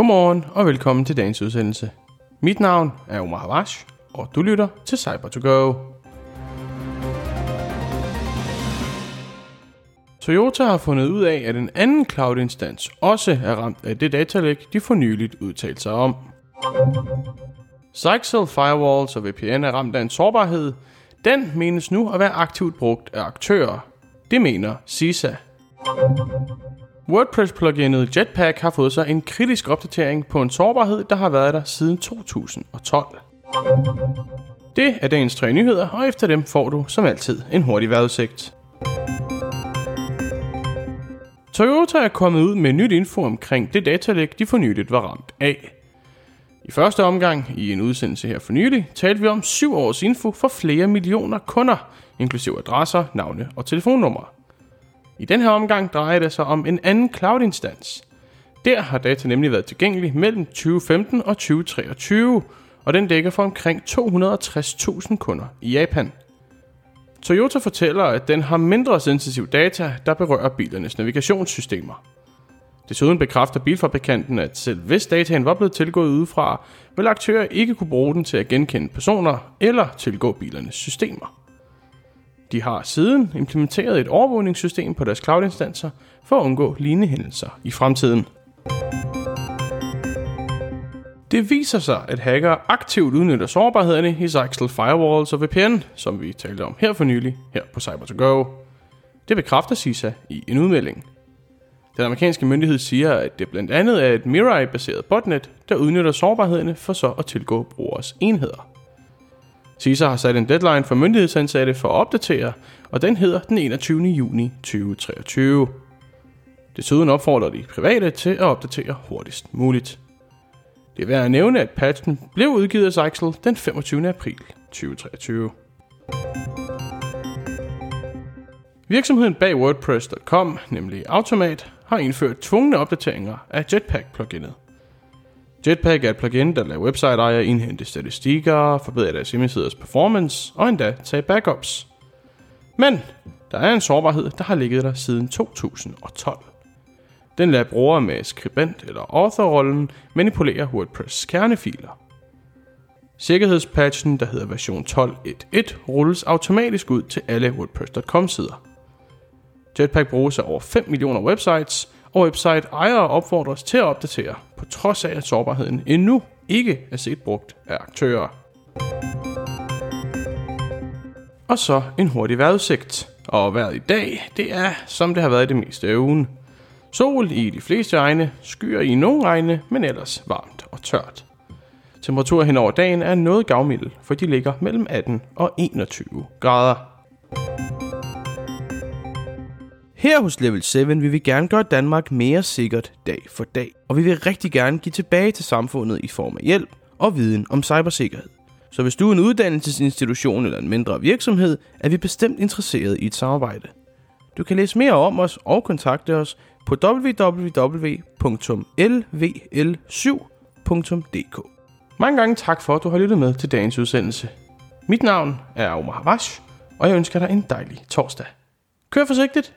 Godmorgen og velkommen til dagens udsendelse. Mit navn er Omar Havash, og du lytter til cyber to go Toyota har fundet ud af, at en anden cloud-instans også er ramt af det datalæk, de for nyligt udtalte sig om. Zyxel Firewalls og VPN er ramt af en sårbarhed. Den menes nu at være aktivt brugt af aktører. Det mener CISA. WordPress-pluginet Jetpack har fået sig en kritisk opdatering på en sårbarhed, der har været der siden 2012. Det er dagens tre nyheder, og efter dem får du som altid en hurtig vejrudsigt. Toyota er kommet ud med nyt info omkring det datalæk, de for nyligt var ramt af. I første omgang, i en udsendelse her for nylig, talte vi om syv års info for flere millioner kunder, inklusive adresser, navne og telefonnumre. I den her omgang drejer det sig om en anden cloud-instans. Der har data nemlig været tilgængelig mellem 2015 og 2023, og den dækker for omkring 260.000 kunder i Japan. Toyota fortæller, at den har mindre sensitiv data, der berører bilernes navigationssystemer. Desuden bekræfter bilfabrikanten, at selv hvis dataen var blevet tilgået udefra, vil aktører ikke kunne bruge den til at genkende personer eller tilgå bilernes systemer. De har siden implementeret et overvågningssystem på deres cloud-instanser for at undgå lignende hændelser i fremtiden. Det viser sig, at hacker aktivt udnytter sårbarhederne i Zyxel Firewalls og VPN, som vi talte om her for nylig her på cyber to go Det bekræfter CISA i en udmelding. Den amerikanske myndighed siger, at det blandt andet er et Mirai-baseret botnet, der udnytter sårbarhederne for så at tilgå brugers enheder. CISA har sat en deadline for myndighedsansatte for at opdatere, og den hedder den 21. juni 2023. Desuden opfordrer de private til at opdatere hurtigst muligt. Det er værd at nævne, at patchen blev udgivet af Zyxel den 25. april 2023. Virksomheden bag WordPress.com, nemlig Automat, har indført tvungne opdateringer af Jetpack-pluginet. Jetpack er et plugin, der lader website-ejere indhente statistikker, forbedre deres hjemmesiders performance og endda tage backups. Men der er en sårbarhed, der har ligget der siden 2012. Den lader brugere med skribent- eller author-rollen manipulere WordPress kernefiler. Sikkerhedspatchen, der hedder version 12.1.1, rulles automatisk ud til alle WordPress.com sider. Jetpack bruges af over 5 millioner websites, og website-ejere opfordres til at opdatere, på trods af at sårbarheden endnu ikke er set brugt af aktører. Og så en hurtig vejrudsigt. Og vejret i dag, det er som det har været det meste af ugen. Sol i de fleste egne, skyer i nogle egne, men ellers varmt og tørt. Temperaturen hen over dagen er noget gavmild, for de ligger mellem 18 og 21 grader. Her hos Level 7 vil vi gerne gøre Danmark mere sikkert dag for dag, og vi vil rigtig gerne give tilbage til samfundet i form af hjælp og viden om cybersikkerhed. Så hvis du er en uddannelsesinstitution eller en mindre virksomhed, er vi bestemt interesseret i et samarbejde. Du kan læse mere om os og kontakte os på www.lvl7.dk. Mange gange tak for, at du har lyttet med til dagens udsendelse. Mit navn er Omar Havash, og jeg ønsker dig en dejlig torsdag. Kør forsigtigt!